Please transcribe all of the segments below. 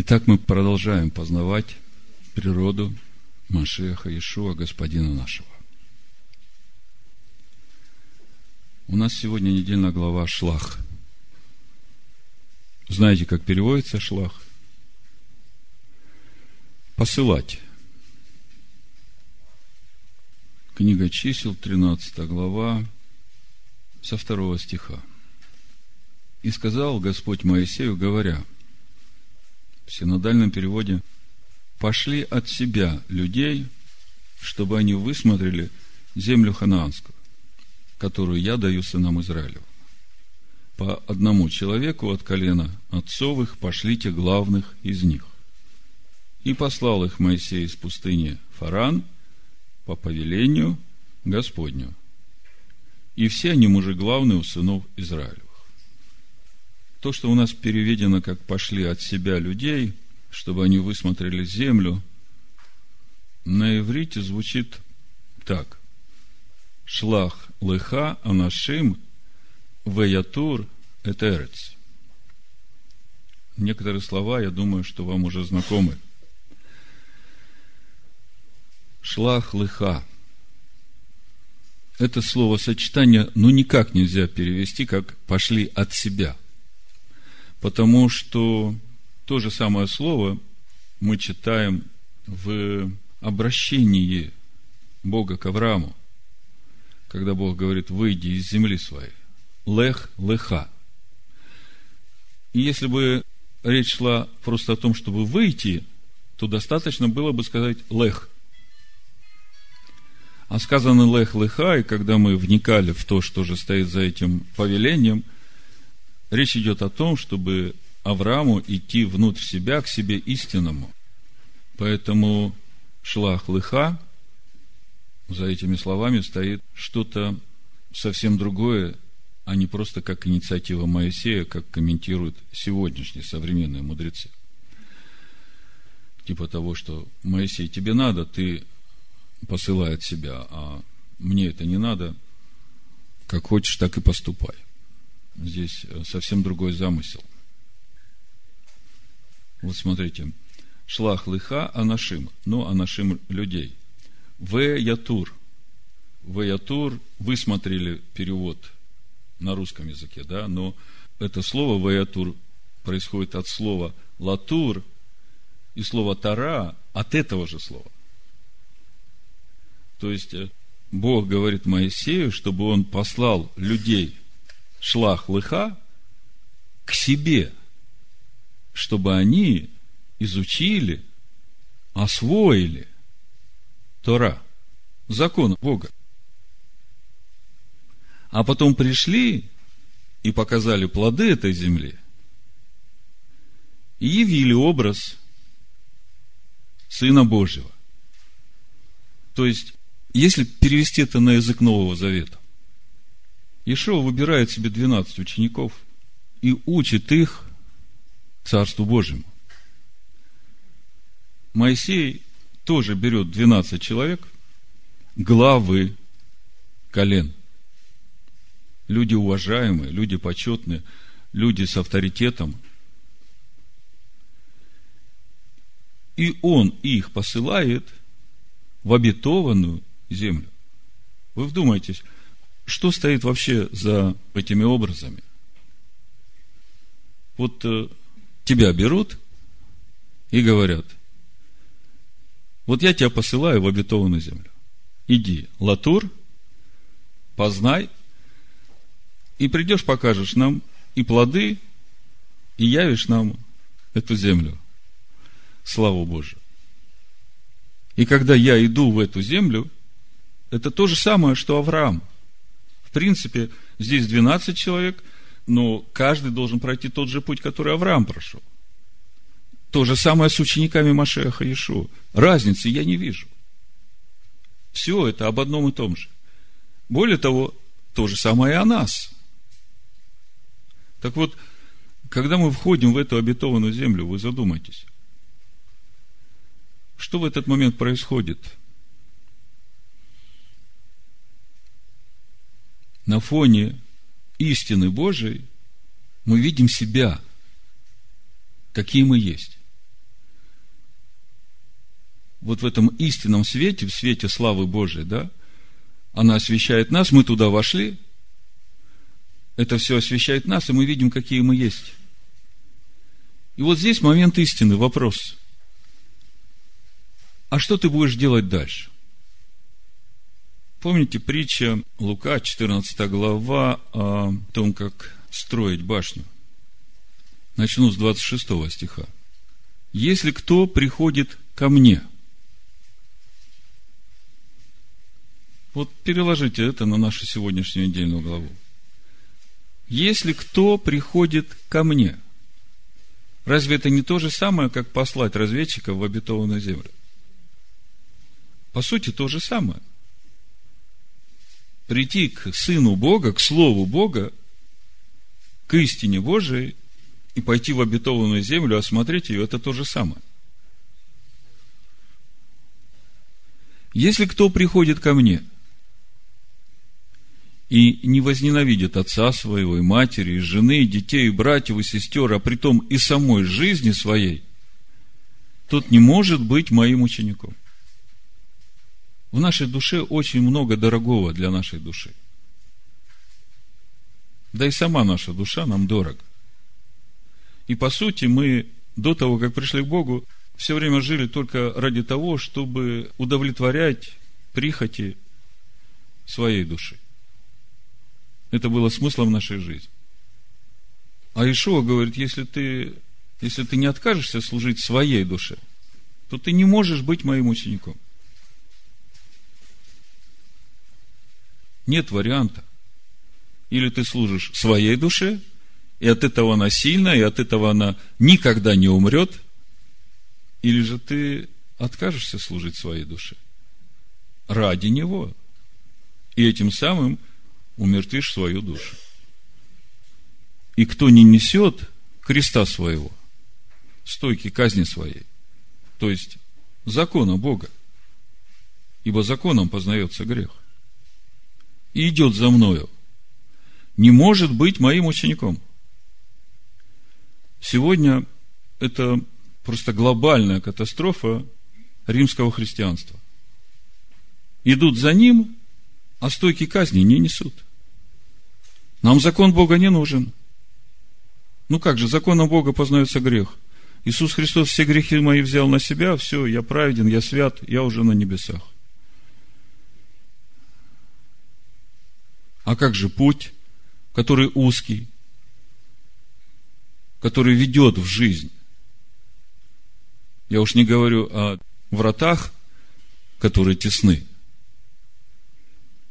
Итак, мы продолжаем познавать природу Машеха Иешуа, Господина нашего. У нас сегодня недельная глава Шлах. Знаете, как переводится Шлах? Посылать. Книга чисел, 13 глава, со второго стиха. «И сказал Господь Моисею, говоря, в синодальном переводе, «Пошли от себя людей, чтобы они высмотрели землю ханаанскую, которую я даю сынам Израилев. По одному человеку от колена отцовых пошлите главных из них. И послал их Моисей из пустыни Фаран по повелению Господню. И все они мужи главные у сынов Израилевых. То, что у нас переведено как «пошли от себя людей», чтобы они высмотрели землю, на иврите звучит так. Шлах лыха анашим веятур этерец. Некоторые слова, я думаю, что вам уже знакомы. Шлах лыха. Это словосочетание, ну, никак нельзя перевести, как «пошли от себя». Потому что то же самое слово мы читаем в обращении Бога к Аврааму, когда Бог говорит, выйди из земли своей. Лех, леха. И если бы речь шла просто о том, чтобы выйти, то достаточно было бы сказать лех. А сказано лех, леха, и когда мы вникали в то, что же стоит за этим повелением – Речь идет о том, чтобы Аврааму идти внутрь себя, к себе истинному. Поэтому шлах лыха, за этими словами стоит что-то совсем другое, а не просто как инициатива Моисея, как комментируют сегодняшние современные мудрецы. Типа того, что Моисей, тебе надо, ты посылай от себя, а мне это не надо, как хочешь, так и поступай. Здесь э, совсем другой замысел. Вот смотрите. Шлах лыха анашим. Ну, анашим людей. В ятур. В ятур вы смотрели перевод на русском языке, да, но это слово в ятур происходит от слова латур и слова тара от этого же слова. То есть, э, Бог говорит Моисею, чтобы он послал людей – шлах лыха к себе, чтобы они изучили, освоили Тора, закон Бога. А потом пришли и показали плоды этой земли и явили образ Сына Божьего. То есть, если перевести это на язык Нового Завета, Ишуа выбирает себе 12 учеников и учит их Царству Божьему. Моисей тоже берет 12 человек, главы колен. Люди уважаемые, люди почетные, люди с авторитетом. И он их посылает в обетованную землю. Вы вдумайтесь, что стоит вообще за этими образами? Вот э, тебя берут и говорят, вот я тебя посылаю в обетованную землю. Иди, Латур, познай, и придешь, покажешь нам и плоды, и явишь нам эту землю. Славу Божию. И когда я иду в эту землю, это то же самое, что Авраам – в принципе, здесь 12 человек, но каждый должен пройти тот же путь, который Авраам прошел. То же самое с учениками Машеха Иешуа. Разницы я не вижу. Все это об одном и том же. Более того, то же самое и о нас. Так вот, когда мы входим в эту обетованную землю, вы задумайтесь, что в этот момент происходит – на фоне истины Божией мы видим себя, какие мы есть. вот в этом истинном свете, в свете славы Божией, да, она освещает нас, мы туда вошли, это все освещает нас, и мы видим, какие мы есть. И вот здесь момент истины, вопрос. А что ты будешь делать дальше? Помните притча Лука, 14 глава, о том, как строить башню? Начну с 26 стиха. Если кто приходит ко мне, вот переложите это на нашу сегодняшнюю недельную главу. Если кто приходит ко мне, разве это не то же самое, как послать разведчиков в обетованную землю? По сути, то же самое. Прийти к Сыну Бога, к Слову Бога, к истине Божией и пойти в обетованную землю, осмотреть ее, это то же самое. Если кто приходит ко мне и не возненавидит отца своего, и матери, и жены, и детей, и братьев, и сестер, а при том и самой жизни своей, тот не может быть моим учеником. В нашей душе очень много дорогого для нашей души. Да и сама наша душа нам дорога. И по сути мы до того, как пришли к Богу, все время жили только ради того, чтобы удовлетворять прихоти своей души. Это было смыслом нашей жизни. А Ишуа говорит, если ты, если ты не откажешься служить своей душе, то ты не можешь быть моим учеником. Нет варианта. Или ты служишь своей душе, и от этого она сильна, и от этого она никогда не умрет, или же ты откажешься служить своей душе ради него, и этим самым умертвишь свою душу. И кто не несет креста своего, стойки казни своей, то есть закона Бога, ибо законом познается грех, и идет за мною, не может быть моим учеником – Сегодня это просто глобальная катастрофа римского христианства. Идут за ним, а стойки казни не несут. Нам закон Бога не нужен. Ну как же, законом Бога познается грех. Иисус Христос все грехи мои взял на себя, все, я праведен, я свят, я уже на небесах. А как же путь, который узкий, который ведет в жизнь. Я уж не говорю о вратах, которые тесны.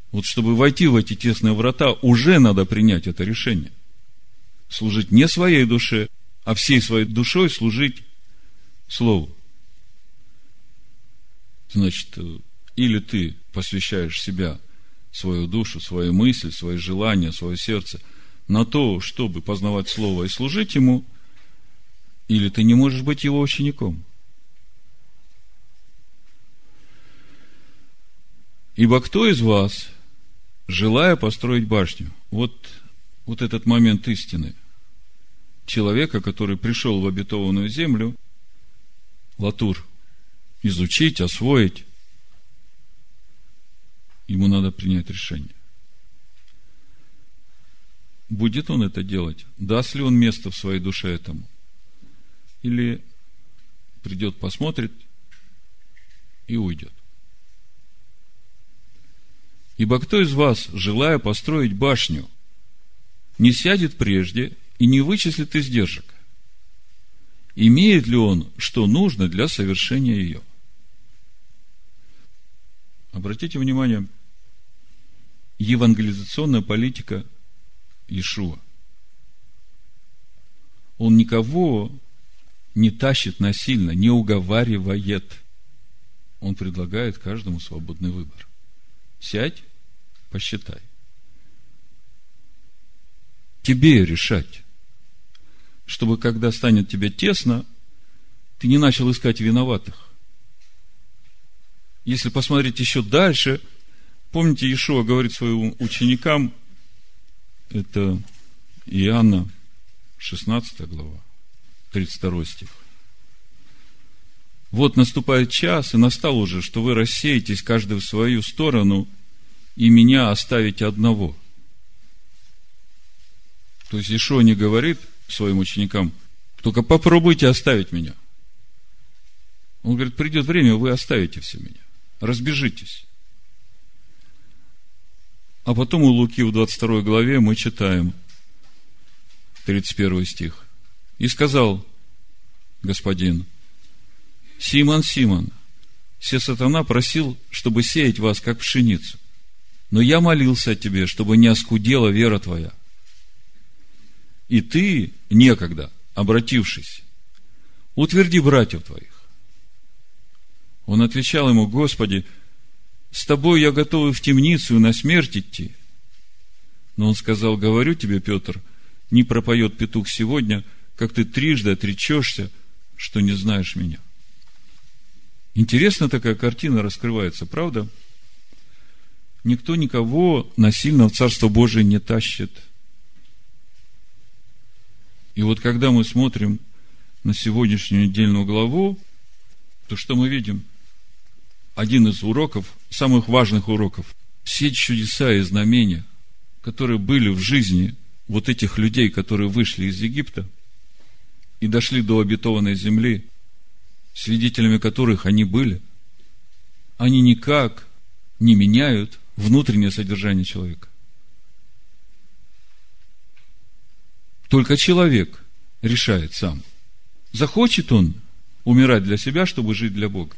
Вот чтобы войти в эти тесные врата, уже надо принять это решение. Служить не своей душе, а всей своей душой служить Слову. Значит, или ты посвящаешь себя, свою душу, свою мысль, свои желания, свое сердце – на то, чтобы познавать Слово и служить Ему, или ты не можешь быть Его учеником. Ибо кто из вас, желая построить башню, вот, вот этот момент истины, человека, который пришел в обетованную землю, латур, изучить, освоить, ему надо принять решение будет он это делать? Даст ли он место в своей душе этому? Или придет, посмотрит и уйдет? Ибо кто из вас, желая построить башню, не сядет прежде и не вычислит издержек? Имеет ли он, что нужно для совершения ее? Обратите внимание, евангелизационная политика – Ишуа. Он никого не тащит насильно, не уговаривает. Он предлагает каждому свободный выбор. Сядь, посчитай. Тебе решать. Чтобы, когда станет тебе тесно, ты не начал искать виноватых. Если посмотреть еще дальше, помните, Ишуа говорит своим ученикам – это Иоанна, 16 глава, 32 стих. Вот наступает час, и настал уже, что вы рассеетесь каждый в свою сторону, и меня оставите одного. То есть Ишо не говорит своим ученикам, только попробуйте оставить меня. Он говорит, придет время, вы оставите все меня. Разбежитесь. А потом у Луки в 22 главе мы читаем 31 стих. И сказал господин, Симон, Симон, все сатана просил, чтобы сеять вас, как пшеницу. Но я молился о тебе, чтобы не оскудела вера твоя. И ты, некогда, обратившись, утверди братьев твоих. Он отвечал ему, Господи, с тобой я готов в темницу и на смерть идти. Но он сказал, говорю тебе, Петр, не пропоет петух сегодня, как ты трижды отречешься, что не знаешь меня. Интересно такая картина раскрывается, правда? Никто никого насильно в Царство Божие не тащит. И вот когда мы смотрим на сегодняшнюю недельную главу, то что мы видим? Один из уроков, самых важных уроков. Все чудеса и знамения, которые были в жизни вот этих людей, которые вышли из Египта и дошли до обетованной земли, свидетелями которых они были, они никак не меняют внутреннее содержание человека. Только человек решает сам, захочет он умирать для себя, чтобы жить для Бога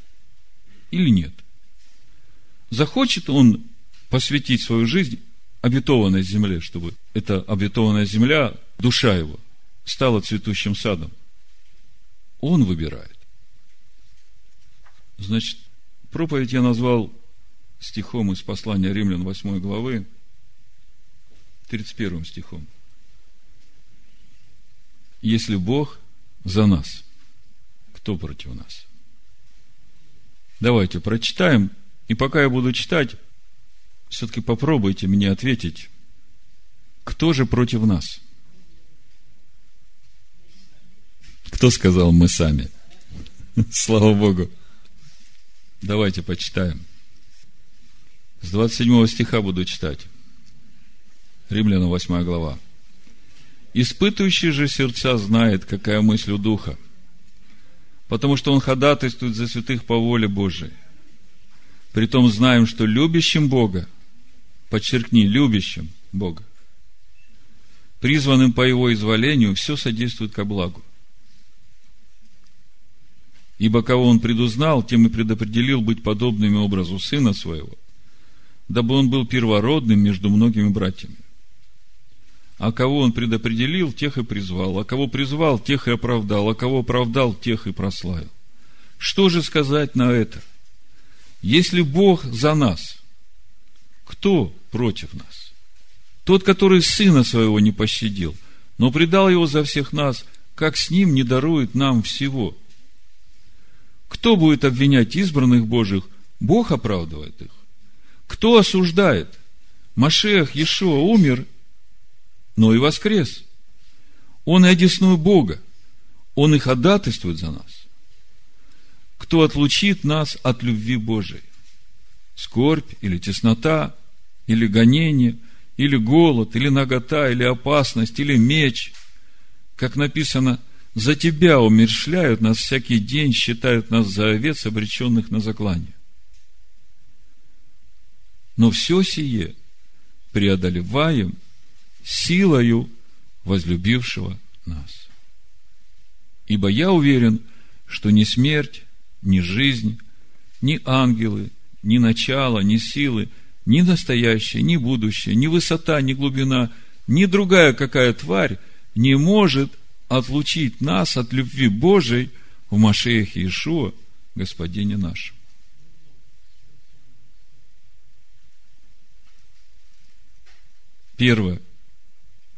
или нет. Захочет он посвятить свою жизнь обетованной земле, чтобы эта обетованная земля, душа его, стала цветущим садом. Он выбирает. Значит, проповедь я назвал стихом из послания Римлян 8 главы, 31 стихом. Если Бог за нас, кто против нас? Давайте прочитаем. И пока я буду читать, все-таки попробуйте мне ответить, кто же против нас? Кто сказал мы сами? Слава Богу. Давайте почитаем. С 27 стиха буду читать. Римляна 8 глава. Испытывающий же сердца знает, какая мысль у Духа – потому что Он ходатайствует за святых по воле Божией. Притом знаем, что любящим Бога, подчеркни, любящим Бога, призванным по Его изволению, все содействует ко благу. Ибо кого Он предузнал, тем и предопределил быть подобными образу Сына Своего, дабы Он был первородным между многими братьями. А кого он предопределил, тех и призвал. А кого призвал, тех и оправдал. А кого оправдал, тех и прославил. Что же сказать на это? Если Бог за нас, кто против нас? Тот, который сына своего не пощадил, но предал его за всех нас, как с ним не дарует нам всего. Кто будет обвинять избранных Божьих? Бог оправдывает их. Кто осуждает? Машех Иешуа умер но и воскрес. Он и одесную Бога. Он и ходатайствует за нас. Кто отлучит нас от любви Божией? Скорбь или теснота, или гонение, или голод, или нагота, или опасность, или меч. Как написано, за тебя умершляют нас всякий день, считают нас за овец, обреченных на заклание. Но все сие преодолеваем – силою возлюбившего нас. Ибо я уверен, что ни смерть, ни жизнь, ни ангелы, ни начало, ни силы, ни настоящее, ни будущее, ни высота, ни глубина, ни другая какая тварь не может отлучить нас от любви Божией в Машеях Иешуа, Господине нашем. Первое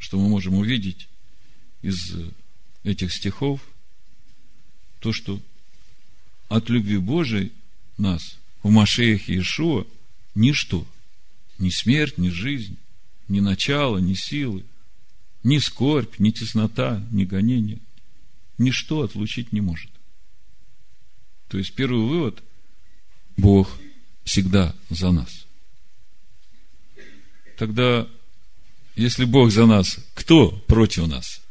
что мы можем увидеть из этих стихов, то, что от любви Божией нас в Машеях Иешуа ничто, ни смерть, ни жизнь, ни начало, ни силы, ни скорбь, ни теснота, ни гонение, ничто отлучить не может. То есть первый вывод – Бог всегда за нас. Тогда, если Бог за нас, кто против нас?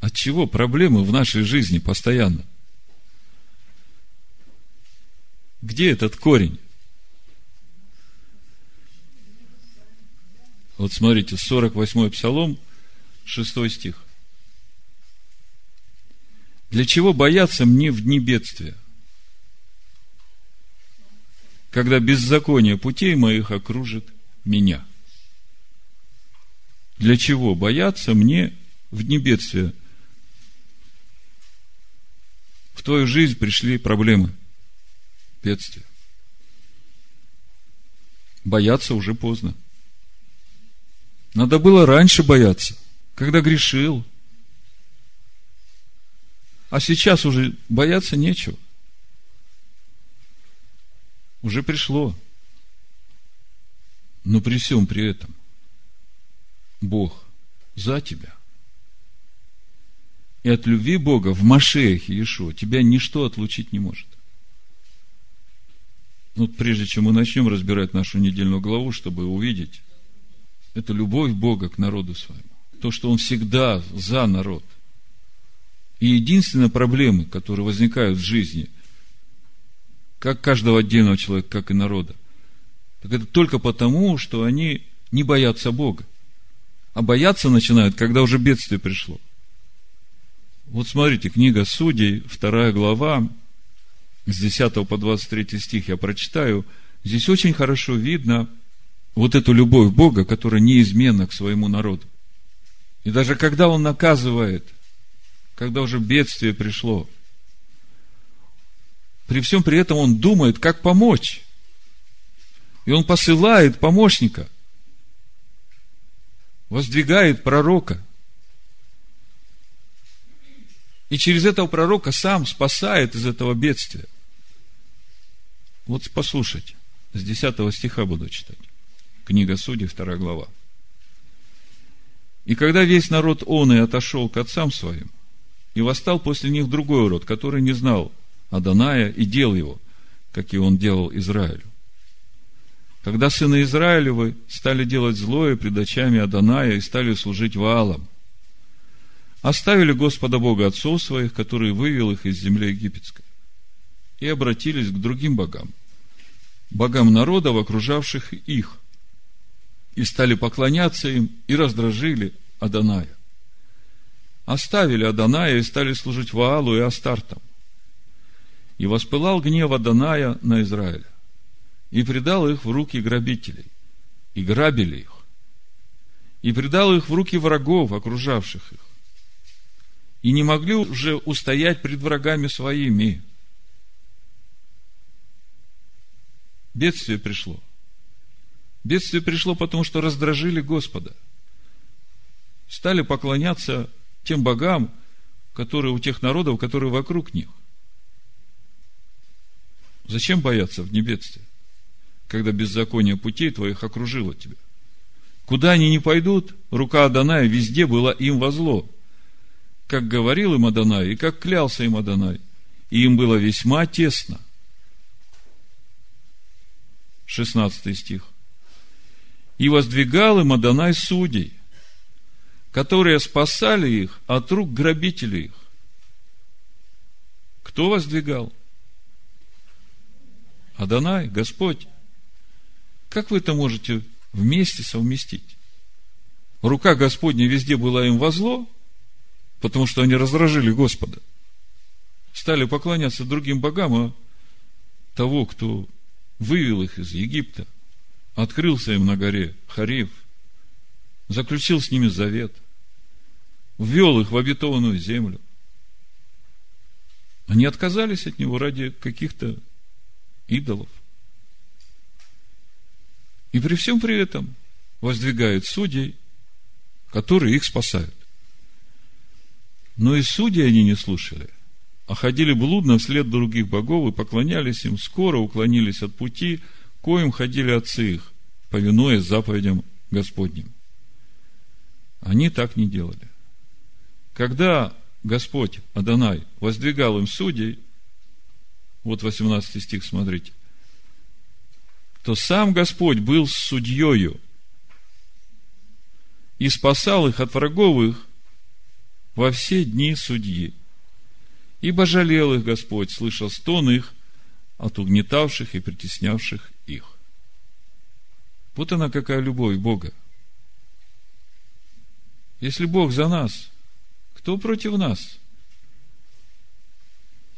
От чего проблемы в нашей жизни постоянно? Где этот корень? Вот смотрите, 48-й Псалом, 6 стих. Для чего бояться мне в дни бедствия? Когда беззаконие путей моих окружит меня. Для чего бояться мне в дни бедствия? В твою жизнь пришли проблемы, бедствия. Бояться уже поздно. Надо было раньше бояться, когда грешил. А сейчас уже бояться нечего. Уже пришло. Но при всем при этом Бог за тебя. И от любви Бога в Машеях Иешуа тебя ничто отлучить не может. Вот прежде чем мы начнем разбирать нашу недельную главу, чтобы увидеть, это любовь Бога к народу своему. То, что Он всегда за народ. И единственная проблема, которые возникают в жизни, как каждого отдельного человека, как и народа, так это только потому, что они не боятся Бога. А бояться начинают, когда уже бедствие пришло. Вот смотрите, книга Судей, вторая глава, с 10 по 23 стих я прочитаю. Здесь очень хорошо видно, вот эту любовь Бога, которая неизменна к своему народу. И даже когда Он наказывает, когда уже бедствие пришло, при всем при этом Он думает, как помочь. И Он посылает помощника, воздвигает пророка. И через этого пророка сам спасает из этого бедствия. Вот послушайте, с 10 стиха буду читать. Книга Судей, вторая глава. И когда весь народ он и отошел к отцам своим, и восстал после них другой род, который не знал Аданая и дел его, как и он делал Израилю. Когда сыны Израилевы стали делать злое пред очами Аданая и стали служить Ваалам, оставили Господа Бога отцов своих, который вывел их из земли египетской, и обратились к другим богам, богам народов, окружавших их, и стали поклоняться им, и раздражили Аданая. Оставили Аданая и стали служить Ваалу и Астартам. И воспылал гнев Аданая на Израиля, и предал их в руки грабителей, и грабили их, и предал их в руки врагов, окружавших их, и не могли уже устоять пред врагами своими. Бедствие пришло – Бедствие пришло, потому что раздражили Господа. Стали поклоняться тем богам, которые у тех народов, которые вокруг них. Зачем бояться в небедстве, когда беззаконие путей твоих окружило тебя? Куда они не пойдут, рука Адоная везде была им во зло. Как говорил им Адонай, и как клялся им Адонай. И им было весьма тесно. 16 стих и воздвигал им Адонай судей, которые спасали их от рук грабителей их. Кто воздвигал? Адонай, Господь. Как вы это можете вместе совместить? Рука Господня везде была им во зло, потому что они раздражили Господа. Стали поклоняться другим богам, а того, кто вывел их из Египта – открылся им на горе Хариф, заключил с ними завет, ввел их в обетованную землю. Они отказались от него ради каких-то идолов. И при всем при этом воздвигают судей, которые их спасают. Но и судьи они не слушали, а ходили блудно вслед других богов и поклонялись им, скоро уклонились от пути – коим ходили отцы их, повинуясь заповедям Господним. Они так не делали. Когда Господь Адонай воздвигал им судей, вот 18 стих, смотрите, то сам Господь был судьею и спасал их от врагов их во все дни судьи. Ибо жалел их Господь, слышал стон их от угнетавших и притеснявших их. Вот она какая любовь Бога. Если Бог за нас, кто против нас?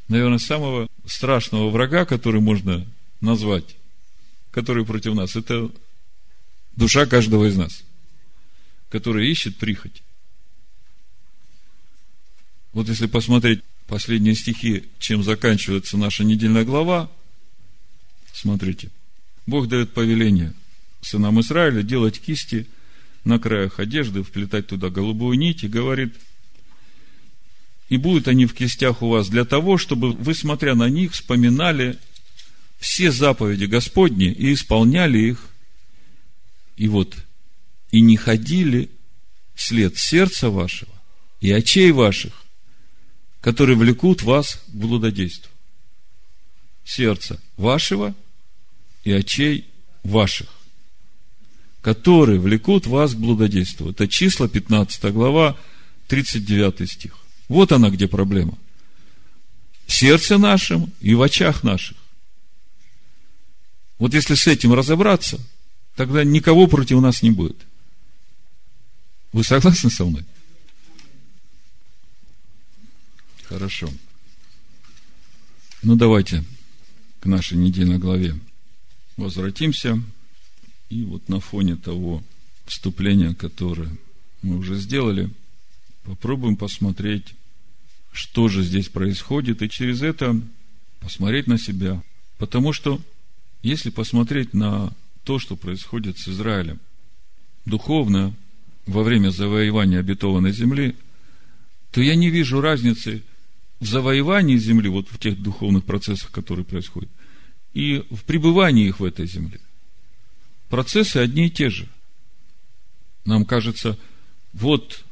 Наверное, самого страшного врага, который можно назвать, который против нас, это душа каждого из нас, который ищет прихоть. Вот если посмотреть последние стихи, чем заканчивается наша недельная глава, смотрите. Бог дает повеление сынам Израиля делать кисти на краях одежды, вплетать туда голубую нить и говорит, и будут они в кистях у вас для того, чтобы вы, смотря на них, вспоминали все заповеди Господни и исполняли их. И вот, и не ходили вслед сердца вашего и очей ваших, которые влекут вас к блудодейству. Сердца вашего и очей ваших, которые влекут вас к блудодейству. Это числа 15 глава, 39 стих. Вот она где проблема. В сердце нашем и в очах наших. Вот если с этим разобраться, тогда никого против нас не будет. Вы согласны со мной? Хорошо. Ну, давайте к нашей недельной главе возвратимся. И вот на фоне того вступления, которое мы уже сделали, попробуем посмотреть, что же здесь происходит, и через это посмотреть на себя. Потому что, если посмотреть на то, что происходит с Израилем, духовно, во время завоевания обетованной земли, то я не вижу разницы – в завоевании земли, вот в тех духовных процессах, которые происходят, и в пребывании их в этой земле. Процессы одни и те же. Нам кажется, вот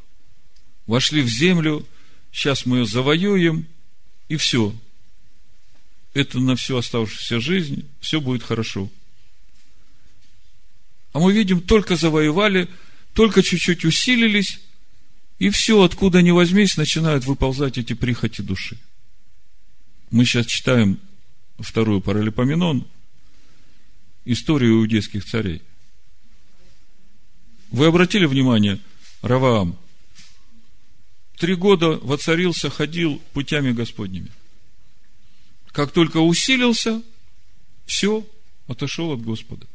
вошли в землю, сейчас мы ее завоюем, и все. Это на всю оставшуюся жизнь, все будет хорошо. А мы видим, только завоевали, только чуть-чуть усилились, и все, откуда ни возьмись, начинают выползать эти прихоти души. Мы сейчас читаем вторую паралипоменон, историю иудейских царей. Вы обратили внимание, Раваам, три года воцарился, ходил путями Господними. Как только усилился, все, отошел от Господа.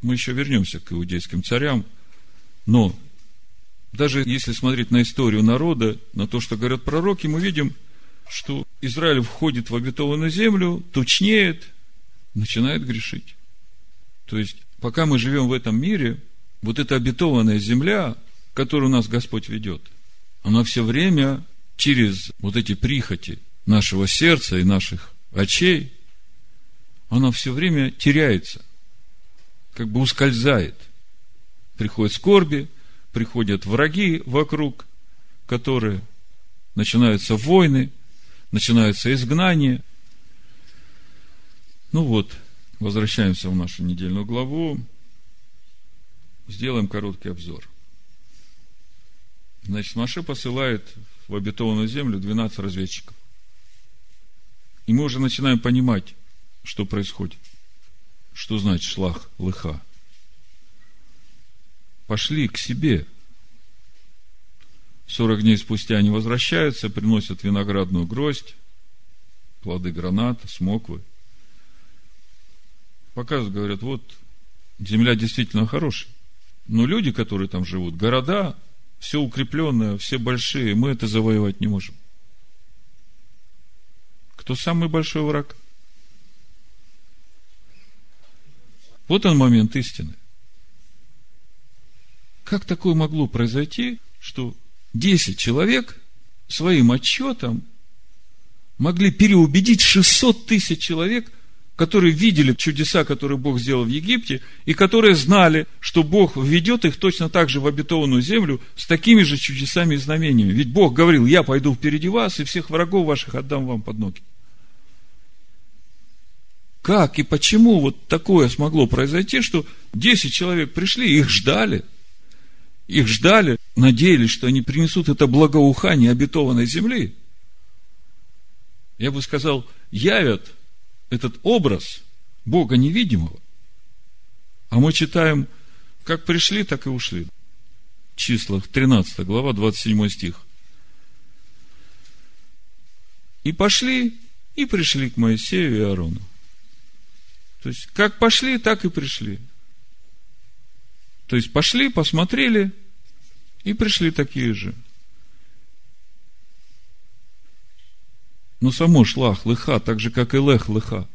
Мы еще вернемся к иудейским царям, но даже если смотреть на историю народа, на то, что говорят пророки, мы видим, что Израиль входит в обетованную землю, тучнеет, начинает грешить. То есть, пока мы живем в этом мире, вот эта обетованная земля, которую нас Господь ведет, она все время через вот эти прихоти нашего сердца и наших очей, она все время теряется, как бы ускользает. Приходят скорби, приходят враги вокруг, которые начинаются войны, начинаются изгнания. Ну вот, возвращаемся в нашу недельную главу. Сделаем короткий обзор. Значит, Маше посылает в обетованную землю 12 разведчиков. И мы уже начинаем понимать, что происходит. Что значит шлах лыха пошли к себе. Сорок дней спустя они возвращаются, приносят виноградную гроздь, плоды граната, смоквы. Показывают, говорят, вот, земля действительно хорошая. Но люди, которые там живут, города, все укрепленное, все большие, мы это завоевать не можем. Кто самый большой враг? Вот он момент истины. Как такое могло произойти, что 10 человек своим отчетом могли переубедить 600 тысяч человек, которые видели чудеса, которые Бог сделал в Египте, и которые знали, что Бог введет их точно так же в обетованную землю с такими же чудесами и знамениями. Ведь Бог говорил, я пойду впереди вас, и всех врагов ваших отдам вам под ноги. как и почему вот такое смогло произойти, что 10 человек пришли, их ждали. Их ждали, надеялись, что они принесут это благоухание обетованной земли. Я бы сказал, явят этот образ Бога невидимого. А мы читаем, как пришли, так и ушли. Числах 13 глава, 27 стих. И пошли, и пришли к Моисею и Аарону. То есть, как пошли, так и пришли. То есть, пошли, посмотрели, и пришли такие же. Но само шлах, лыха, так же, как и лех, лыха,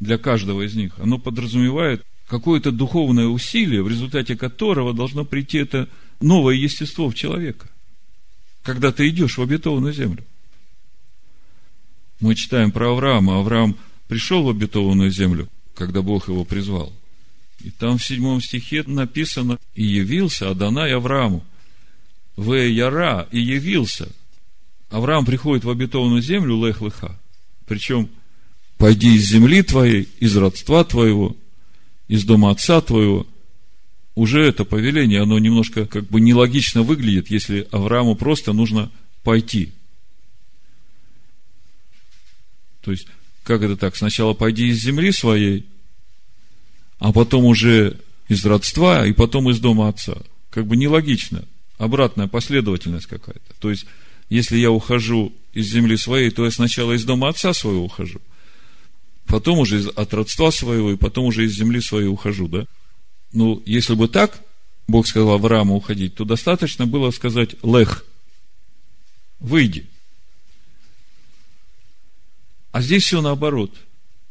для каждого из них, оно подразумевает какое-то духовное усилие, в результате которого должно прийти это новое естество в человека, когда ты идешь в обетованную землю. Мы читаем про Авраама. Авраам пришел в обетованную землю, когда Бог его призвал. И там в седьмом стихе написано, и явился Адонай Аврааму. В Яра, и явился. Авраам приходит в обетованную землю Лех-Леха. Причем, пойди из земли твоей, из родства твоего, из дома отца твоего. Уже это повеление, оно немножко как бы нелогично выглядит, если Аврааму просто нужно пойти. То есть, как это так? Сначала пойди из земли своей, а потом уже из родства, и потом из дома отца. Как бы нелогично. Обратная последовательность какая-то. То есть, если я ухожу из земли своей, то я сначала из дома отца своего ухожу, потом уже от родства своего, и потом уже из земли своей ухожу, да? Ну, если бы так, Бог сказал Аврааму уходить, то достаточно было сказать «лех», «выйди». А здесь все наоборот.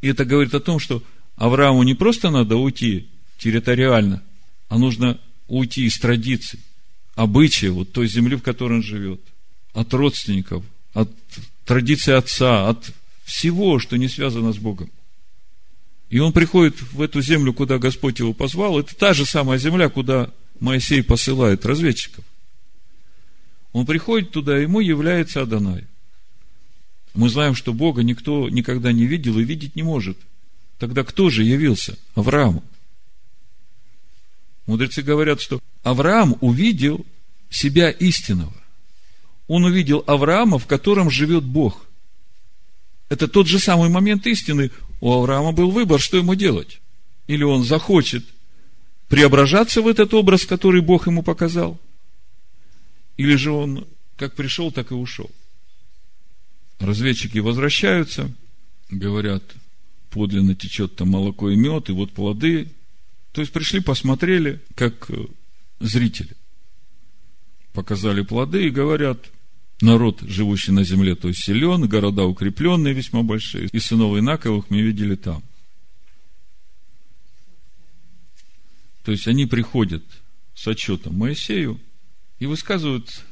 И это говорит о том, что Аврааму не просто надо уйти территориально, а нужно уйти из традиций, обычаев вот той земли, в которой он живет, от родственников, от традиции отца, от всего, что не связано с Богом. И он приходит в эту землю, куда Господь его позвал. Это та же самая земля, куда Моисей посылает разведчиков. Он приходит туда, ему является Адонай. Мы знаем, что Бога никто никогда не видел и видеть не может. Тогда кто же явился? Аврааму. Мудрецы говорят, что Авраам увидел себя истинного. Он увидел Авраама, в котором живет Бог. Это тот же самый момент истины. У Авраама был выбор, что ему делать. Или он захочет преображаться в этот образ, который Бог ему показал, или же он как пришел, так и ушел. Разведчики возвращаются, говорят, подлинно течет там молоко и мед, и вот плоды. То есть пришли, посмотрели, как э, зрители. Показали плоды и говорят, народ, живущий на земле, то есть силен, города укрепленные, весьма большие, и сынов Инаковых мы видели там. То есть они приходят с отчетом Моисею и высказывают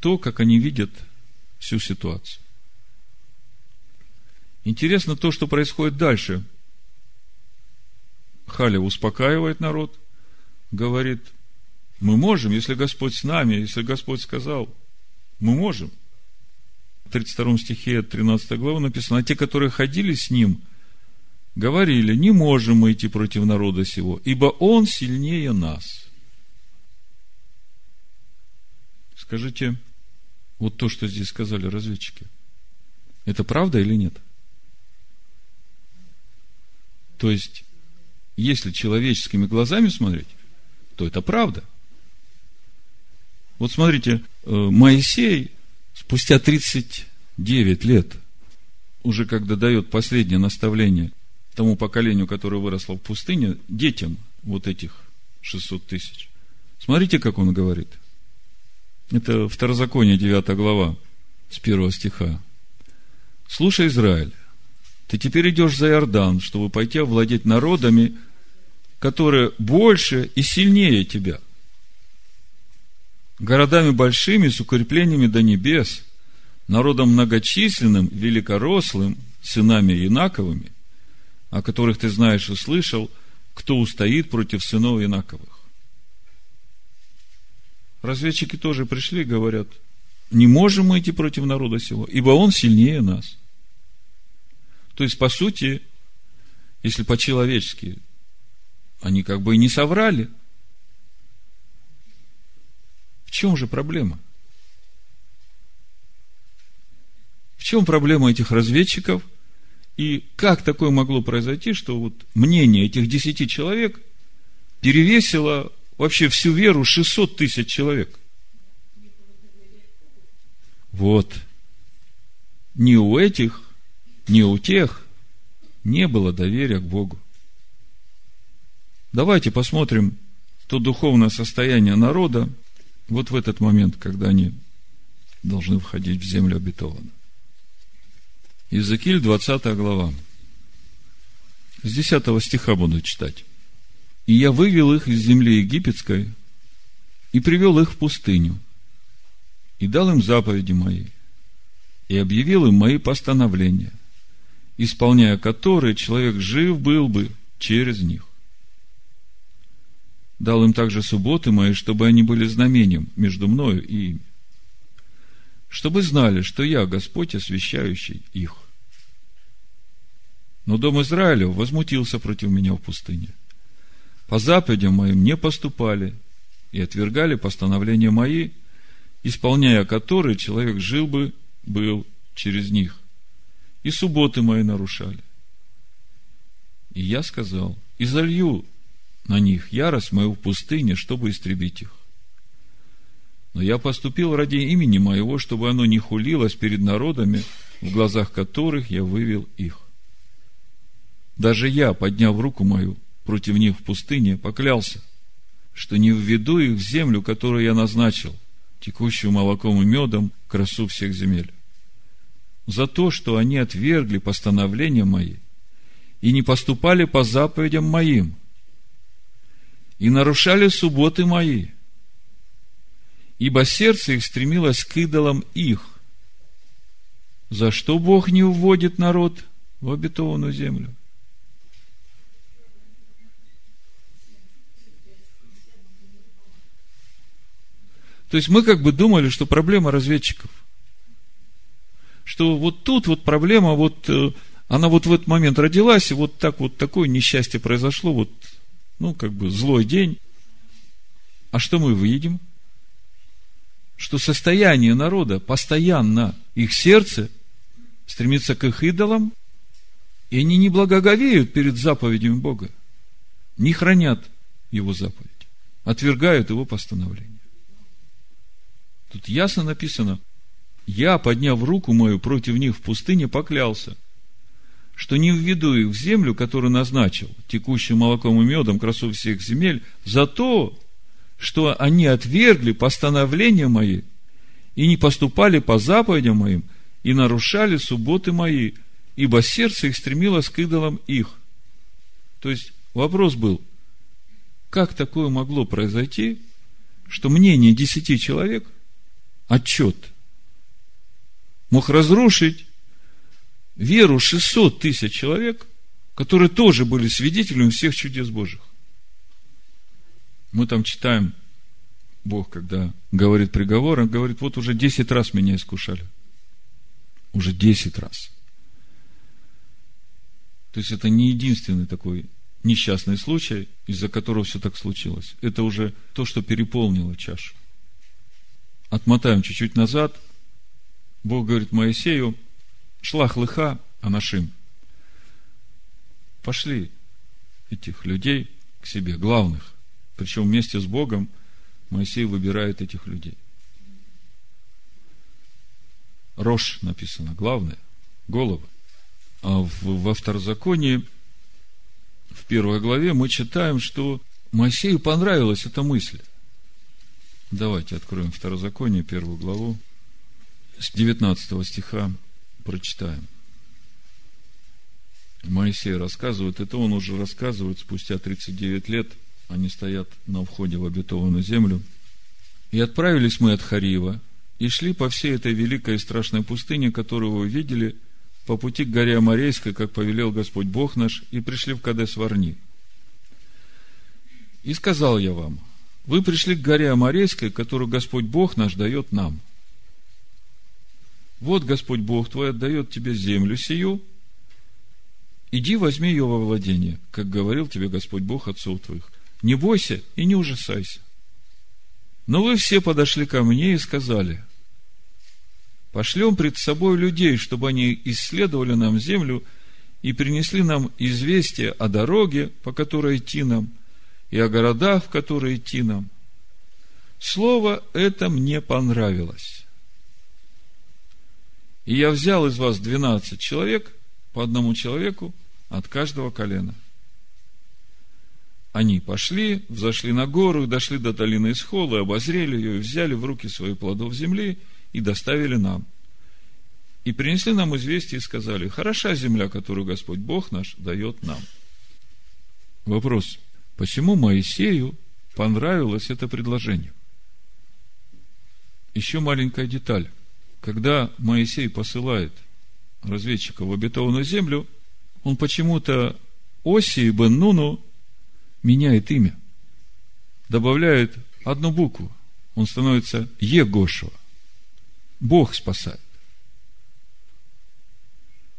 то, как они видят всю ситуацию. Интересно то, что происходит дальше. Халя успокаивает народ, говорит, мы можем, если Господь с нами, если Господь сказал, мы можем. В 32 стихе 13 главы написано, а те, которые ходили с ним, говорили, не можем мы идти против народа сего, ибо он сильнее нас. Скажите, вот то, что здесь сказали разведчики, это правда или нет? То есть, если человеческими глазами смотреть, то это правда. Вот смотрите, Моисей спустя 39 лет, уже когда дает последнее наставление тому поколению, которое выросло в пустыне, детям вот этих 600 тысяч. Смотрите, как он говорит. Это Второзаконие, 9 глава, с 1 стиха. «Слушай, Израиль, ты теперь идешь за Иордан, чтобы пойти овладеть народами, которые больше и сильнее тебя. Городами большими, с укреплениями до небес, народом многочисленным, великорослым, сынами Инаковыми, о которых ты знаешь и слышал, кто устоит против сынов Инаковых. Разведчики тоже пришли, говорят, не можем мы идти против народа сего, ибо он сильнее нас. То есть, по сути, если по-человечески, они как бы и не соврали. В чем же проблема? В чем проблема этих разведчиков? И как такое могло произойти, что вот мнение этих десяти человек перевесило вообще всю веру 600 тысяч человек? Вот. Ни у этих, ни у тех не было доверия к Богу. Давайте посмотрим то духовное состояние народа вот в этот момент, когда они должны входить в землю обетованную. Иезекииль, 20 глава. С 10 стиха буду читать. «И я вывел их из земли египетской и привел их в пустыню, и дал им заповеди мои, и объявил им мои постановления, исполняя которые человек жив был бы через них. Дал им также субботы мои, чтобы они были знамением между мною и ими, чтобы знали, что я Господь, освящающий их. Но дом Израиля возмутился против меня в пустыне. По заповедям моим не поступали и отвергали постановления мои, исполняя которые человек жил бы, был через них. И субботы мои нарушали. И я сказал, и залью на них ярость мою в пустыне, чтобы истребить их. Но я поступил ради имени моего, чтобы оно не хулилось перед народами, в глазах которых я вывел их. Даже я, подняв руку мою против них в пустыне, поклялся, что не введу их в землю, которую я назначил, текущую молоком и медом, красу всех земель. За то, что они отвергли постановления мои и не поступали по заповедям моим, и нарушали субботы мои, ибо сердце их стремилось к идолам их. За что Бог не уводит народ в обетованную землю? То есть мы как бы думали, что проблема разведчиков. Что вот тут вот проблема, вот э, она вот в этот момент родилась, и вот так вот такое несчастье произошло, вот, ну, как бы злой день. А что мы выйдем? Что состояние народа постоянно, их сердце стремится к их идолам, и они не благоговеют перед заповедями Бога, не хранят Его заповедь, отвергают Его постановление. Тут ясно написано, я, подняв руку мою против них в пустыне, поклялся, что не введу их в землю, которую назначил, текущим молоком и медом красу всех земель, за то, что они отвергли постановления мои и не поступали по заповедям моим и нарушали субботы мои, ибо сердце их стремилось к идолам их. То есть, вопрос был, как такое могло произойти, что мнение десяти человек – отчет. Мог разрушить веру 600 тысяч человек, которые тоже были свидетелями всех чудес Божьих. Мы там читаем, Бог, когда говорит приговор, он говорит, вот уже 10 раз меня искушали. Уже 10 раз. То есть это не единственный такой несчастный случай, из-за которого все так случилось. Это уже то, что переполнило чашу отмотаем чуть-чуть назад, Бог говорит Моисею, шлах лыха анашим. Пошли этих людей к себе, главных. Причем вместе с Богом Моисей выбирает этих людей. Рожь написано, главное, головы. А в, во второзаконии, в первой главе, мы читаем, что Моисею понравилась эта мысль. Давайте откроем Второзаконие, первую главу, с 19 стиха прочитаем. Моисей рассказывает, это он уже рассказывает спустя 39 лет, они стоят на входе в обетованную землю. И отправились мы от Хариева, и шли по всей этой великой и страшной пустыне, которую вы видели, по пути к горе Амарейской, как повелел Господь Бог наш, и пришли в Кадес Варни. И сказал я вам, вы пришли к горе Амарейской, которую Господь Бог наш дает нам. Вот Господь Бог твой отдает тебе землю сию, иди возьми ее во владение, как говорил тебе Господь Бог отцов твоих. Не бойся и не ужасайся. Но вы все подошли ко мне и сказали, пошлем пред собой людей, чтобы они исследовали нам землю и принесли нам известие о дороге, по которой идти нам, и о городах, в которые идти нам. Слово это мне понравилось. И я взял из вас двенадцать человек, по одному человеку от каждого колена. Они пошли, взошли на гору, дошли до долины Исхолы, обозрели ее и взяли в руки свои плодов земли и доставили нам. И принесли нам известие и сказали, хороша земля, которую Господь Бог наш дает нам. Вопрос, почему Моисею понравилось это предложение? Еще маленькая деталь. Когда Моисей посылает разведчика в обетованную землю, он почему-то Оси Бен Нуну меняет имя. Добавляет одну букву. Он становится Егошева. Бог спасает.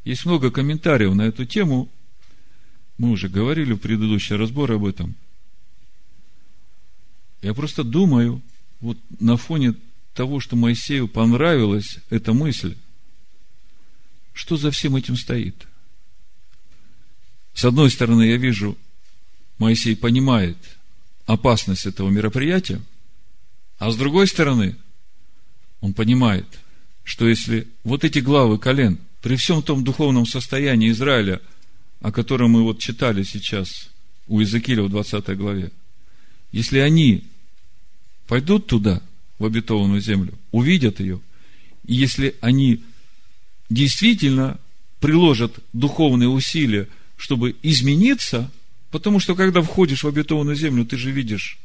Есть много комментариев на эту тему. Мы уже говорили в предыдущем разборе об этом. Я просто думаю, вот на фоне того, что Моисею понравилась эта мысль, что за всем этим стоит? С одной стороны, я вижу, Моисей понимает опасность этого мероприятия, а с другой стороны, он понимает, что если вот эти главы колен, при всем том духовном состоянии Израиля, о котором мы вот читали сейчас у Иезекииля в 20 главе, если они пойдут туда, в обетованную землю, увидят ее, и если они действительно приложат духовные усилия, чтобы измениться, потому что когда входишь в обетованную землю, ты же видишь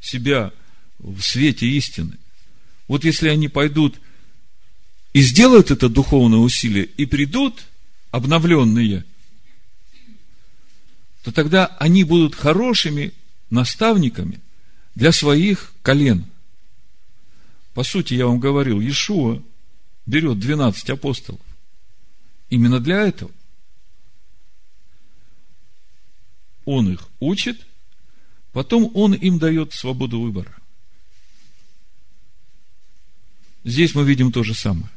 себя в свете истины. Вот если они пойдут и сделают это духовное усилие, и придут обновленные, то тогда они будут хорошими наставниками для своих колен. По сути, я вам говорил, Иешуа берет 12 апостолов. Именно для этого. Он их учит, потом он им дает свободу выбора. Здесь мы видим то же самое.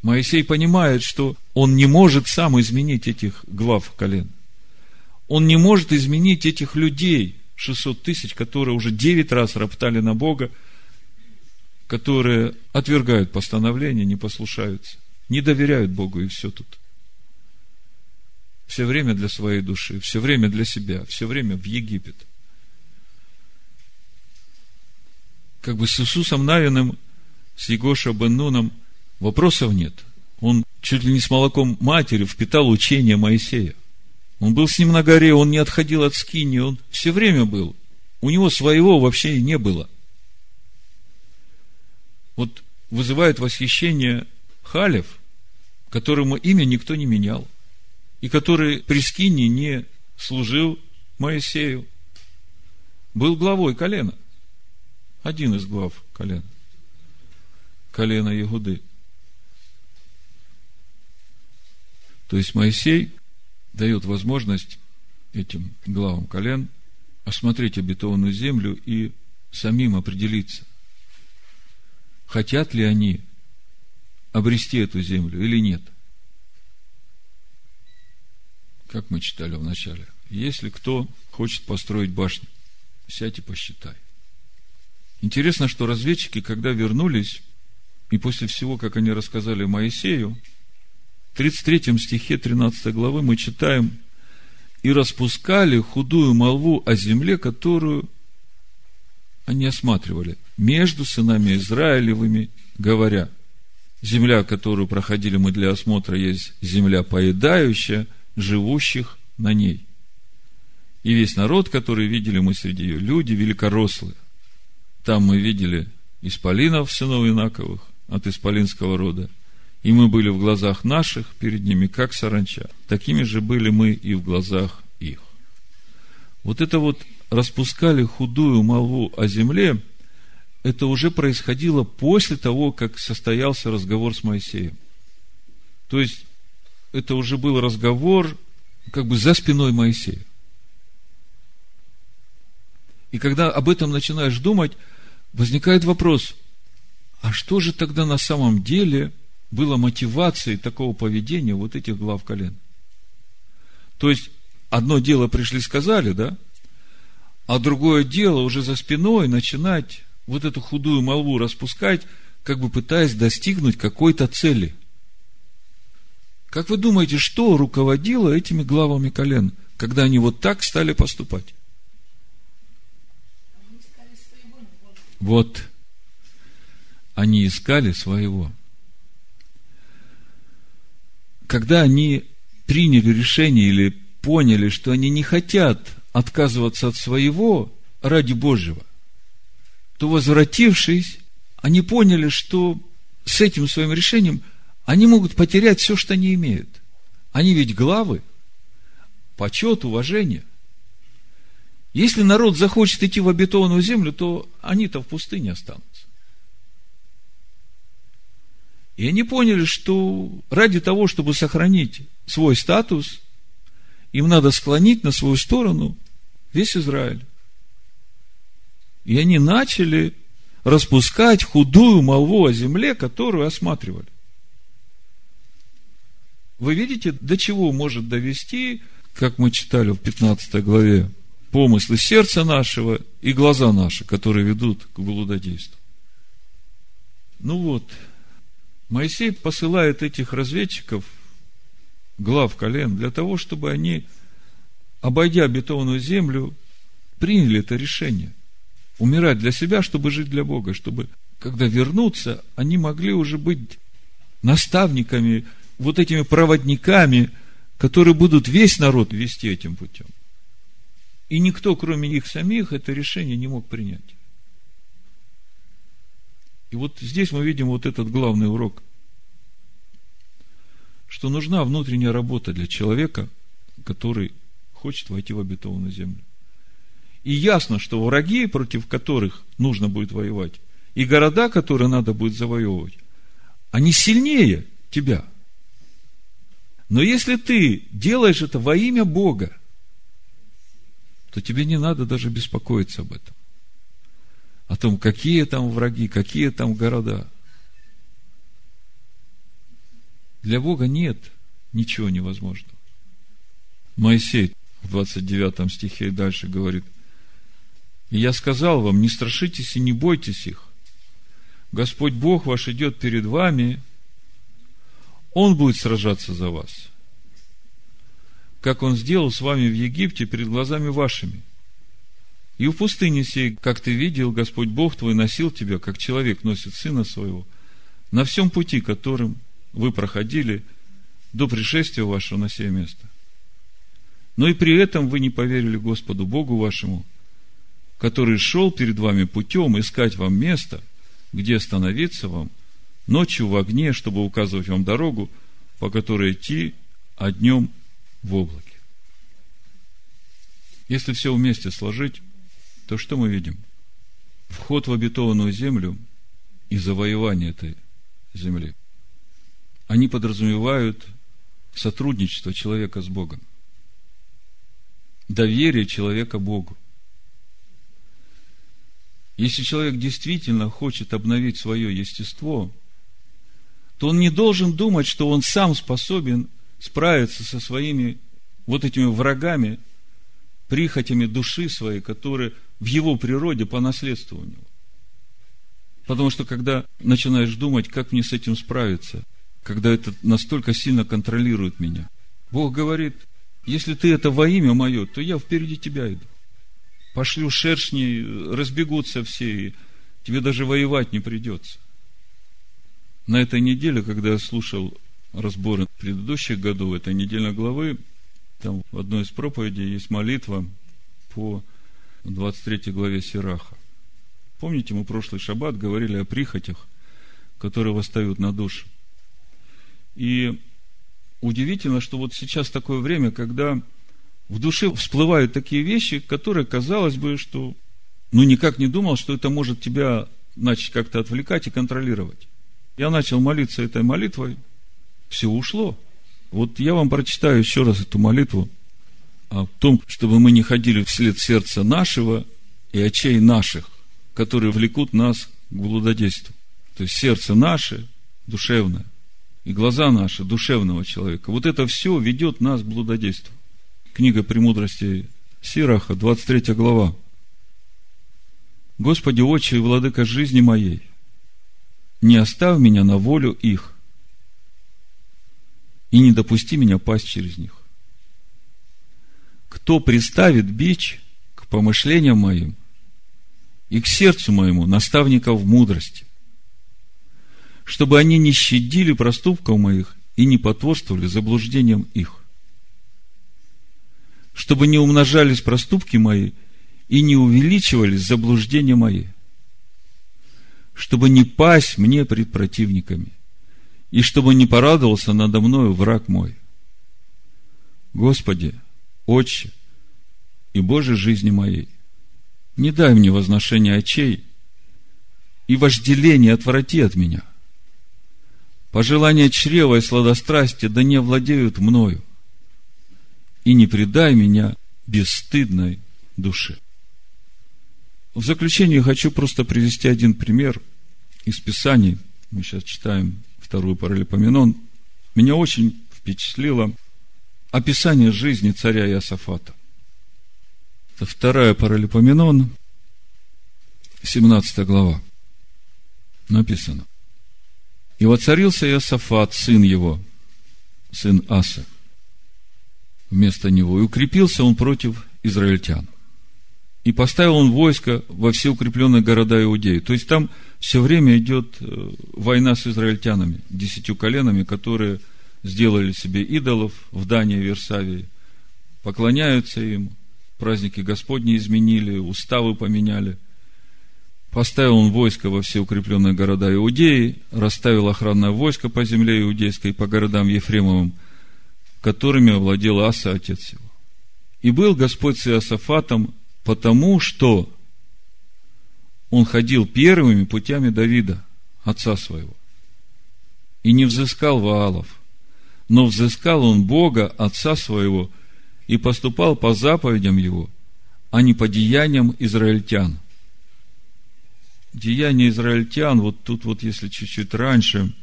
Моисей понимает, что он не может сам изменить этих глав колен. Он не может изменить этих людей, 600 тысяч, которые уже 9 раз роптали на Бога, которые отвергают постановления, не послушаются, не доверяют Богу, и все тут. Все время для своей души, все время для себя, все время в Египет. Как бы с Иисусом Навиным, с Егоша Бен вопросов нет. Он чуть ли не с молоком матери впитал учение Моисея. Он был с ним на горе, он не отходил от скини, он все время был. У него своего вообще и не было – вот вызывает восхищение Халев, которому имя никто не менял, и который при скине не служил Моисею, был главой колена, один из глав колена, колена Ягуды. То есть Моисей дает возможность этим главам колен осмотреть обетованную землю и самим определиться – хотят ли они обрести эту землю или нет. Как мы читали в начале. Если кто хочет построить башню, сядь и посчитай. Интересно, что разведчики, когда вернулись, и после всего, как они рассказали Моисею, 33 стихе 13 главы мы читаем, и распускали худую молву о земле, которую они осматривали между сынами Израилевыми, говоря, земля, которую проходили мы для осмотра, есть земля поедающая живущих на ней. И весь народ, который видели мы среди ее, люди великорослые. Там мы видели исполинов, сынов Инаковых, от исполинского рода. И мы были в глазах наших перед ними, как саранча. Такими же были мы и в глазах их. Вот это вот распускали худую молву о земле – это уже происходило после того, как состоялся разговор с Моисеем. То есть, это уже был разговор как бы за спиной Моисея. И когда об этом начинаешь думать, возникает вопрос, а что же тогда на самом деле было мотивацией такого поведения вот этих глав колен? То есть, одно дело пришли, сказали, да? А другое дело уже за спиной начинать вот эту худую молву распускать, как бы пытаясь достигнуть какой-то цели. Как вы думаете, что руководило этими главами колен, когда они вот так стали поступать? Вот. Они искали своего. Когда они приняли решение или поняли, что они не хотят отказываться от своего ради Божьего, то возвратившись, они поняли, что с этим своим решением они могут потерять все, что они имеют. Они ведь главы, почет, уважение. Если народ захочет идти в обетованную землю, то они-то в пустыне останутся. И они поняли, что ради того, чтобы сохранить свой статус, им надо склонить на свою сторону весь Израиль. И они начали распускать худую молву о земле, которую осматривали. Вы видите, до чего может довести, как мы читали в 15 главе, помыслы сердца нашего и глаза наши, которые ведут к блудодейству. Ну вот, Моисей посылает этих разведчиков, глав колен, для того, чтобы они, обойдя обетованную землю, приняли это решение. Умирать для себя, чтобы жить для Бога, чтобы, когда вернутся, они могли уже быть наставниками, вот этими проводниками, которые будут весь народ вести этим путем. И никто, кроме них самих, это решение не мог принять. И вот здесь мы видим вот этот главный урок, что нужна внутренняя работа для человека, который хочет войти в обетованную землю. И ясно, что враги, против которых нужно будет воевать, и города, которые надо будет завоевывать, они сильнее тебя. Но если ты делаешь это во имя Бога, то тебе не надо даже беспокоиться об этом о том, какие там враги, какие там города. Для Бога нет ничего невозможного. Моисей в 29 стихе и дальше говорит, «И я сказал вам, не страшитесь и не бойтесь их. Господь Бог ваш идет перед вами, Он будет сражаться за вас, как Он сделал с вами в Египте перед глазами вашими – и в пустыне сей, как ты видел, Господь Бог твой носил тебя, как человек носит сына своего, на всем пути, которым вы проходили до пришествия вашего на сие место. Но и при этом вы не поверили Господу Богу вашему, который шел перед вами путем искать вам место, где остановиться вам, ночью в огне, чтобы указывать вам дорогу, по которой идти, а днем в облаке. Если все вместе сложить, то что мы видим? Вход в обетованную землю и завоевание этой земли. Они подразумевают сотрудничество человека с Богом. Доверие человека Богу. Если человек действительно хочет обновить свое естество, то он не должен думать, что он сам способен справиться со своими вот этими врагами, прихотями души своей, которые в его природе по наследству у него. Потому что когда начинаешь думать, как мне с этим справиться, когда это настолько сильно контролирует меня, Бог говорит, если ты это во имя мое, то я впереди тебя иду. Пошлю шершни, разбегутся все, и тебе даже воевать не придется. На этой неделе, когда я слушал разборы предыдущих годов этой недельной главы, там в одной из проповедей есть молитва по 23 главе Сираха. Помните, мы прошлый шаббат говорили о прихотях, которые восстают на душу. И удивительно, что вот сейчас такое время, когда в душе всплывают такие вещи, которые, казалось бы, что ну никак не думал, что это может тебя начать как-то отвлекать и контролировать. Я начал молиться этой молитвой, все ушло. Вот я вам прочитаю еще раз эту молитву о том, чтобы мы не ходили вслед сердца нашего и очей наших, которые влекут нас к блудодейству. То есть сердце наше, душевное, и глаза наши, душевного человека. Вот это все ведет нас к блудодейству. Книга «Премудрости Сираха», 23 глава. Господи, Отче и Владыка жизни моей, не оставь меня на волю их, и не допусти меня пасть через них. Кто приставит бич к помышлениям моим и к сердцу моему наставников мудрости, чтобы они не щадили проступков моих и не потворствовали заблуждениям их, чтобы не умножались проступки мои – и не увеличивались заблуждения мои, чтобы не пасть мне пред противниками, и чтобы не порадовался надо мною враг мой. Господи, Отче и Боже жизни моей, не дай мне возношения очей и вожделение отврати от меня. Пожелания чрева и сладострастия да не владеют мною, и не предай меня бесстыдной душе. В заключение хочу просто привести один пример из Писаний. Мы сейчас читаем вторую паралипоменон. Меня очень впечатлило описание жизни царя Иосафата. Это вторая паралипоменон, 17 глава. Написано. И воцарился Иосафат, сын его, сын Аса, вместо него, и укрепился он против израильтян и поставил он войско во все укрепленные города Иудеи. То есть там все время идет э, война с израильтянами, десятью коленами, которые сделали себе идолов в Дании, Версавии, поклоняются им, праздники Господни изменили, уставы поменяли. Поставил он войско во все укрепленные города Иудеи, расставил охранное войско по земле иудейской, по городам Ефремовым, которыми овладел Аса, отец его. И был Господь с Иосафатом Потому что он ходил первыми путями Давида, отца своего, и не взыскал Ваалов, но взыскал он Бога, отца своего, и поступал по заповедям его, а не по деяниям израильтян. Деяния израильтян, вот тут вот, если чуть-чуть раньше,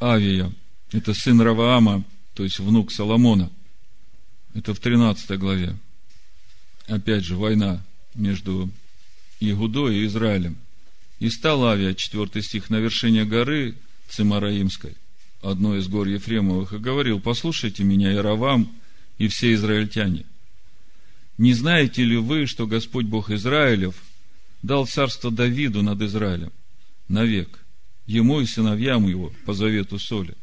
Авия, это сын Раваама, то есть внук Соломона, это в 13 главе опять же, война между Игудой и Израилем. И стал Авиа, 4 стих, на вершине горы Цимараимской, одной из гор Ефремовых, и говорил, послушайте меня, Иравам и все израильтяне. Не знаете ли вы, что Господь Бог Израилев дал царство Давиду над Израилем навек, ему и сыновьям его по завету соли?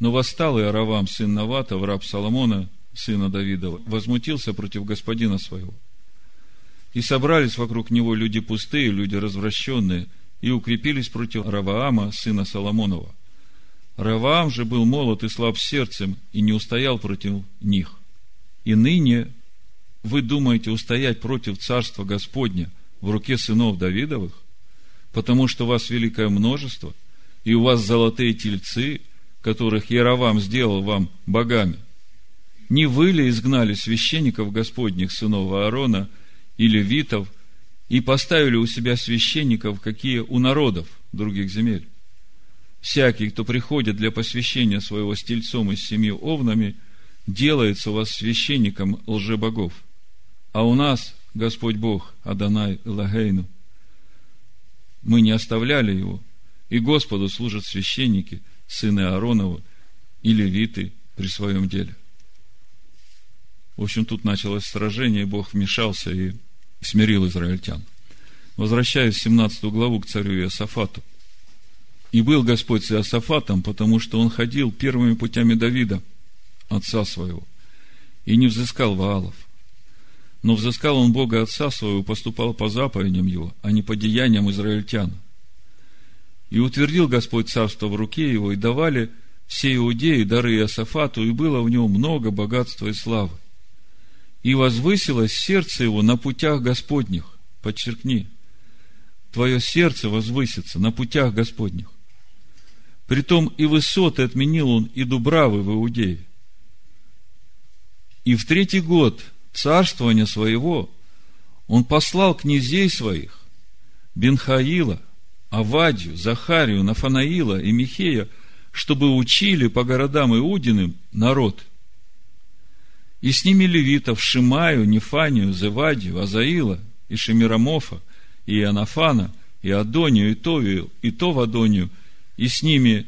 Но восстал Иоравам, сын Навата, раб Соломона, сына Давидова, возмутился против господина своего. И собрались вокруг него люди пустые, люди развращенные, и укрепились против Раваама, сына Соломонова. Раваам же был молод и слаб сердцем, и не устоял против них. И ныне вы думаете устоять против царства Господня в руке сынов Давидовых, потому что у вас великое множество, и у вас золотые тельцы, которых Яровам сделал вам богами – не вы ли изгнали священников Господних, сынов Аарона и левитов, и поставили у себя священников, какие у народов других земель? Всякий, кто приходит для посвящения своего стельцом из семи овнами, делается у вас священником лжебогов. А у нас Господь Бог, Адонай Лагейну. Мы не оставляли его, и Господу служат священники, сыны Ааронова и левиты при своем деле. В общем, тут началось сражение, и Бог вмешался и смирил израильтян. Возвращаясь в 17 главу к царю Иосафату. И был Господь с Иосафатом, потому что он ходил первыми путями Давида, отца своего, и не взыскал Ваалов. Но взыскал он Бога отца своего, поступал по заповедям его, а не по деяниям израильтян. И утвердил Господь царство в руке его, и давали все иудеи дары Иосафату, и было в нем много богатства и славы и возвысилось сердце его на путях Господних. Подчеркни, твое сердце возвысится на путях Господних. Притом и высоты отменил он, и дубравы в Иудее. И в третий год царствования своего он послал князей своих, Бенхаила, Авадию, Захарию, Нафанаила и Михея, чтобы учили по городам Иудиным народ. И с ними левитов Шимаю, Нефанию, Зевадию, Азаила и Шемирамофа, и Анафана, и Адонию, и Товию, и Товадонию, и с ними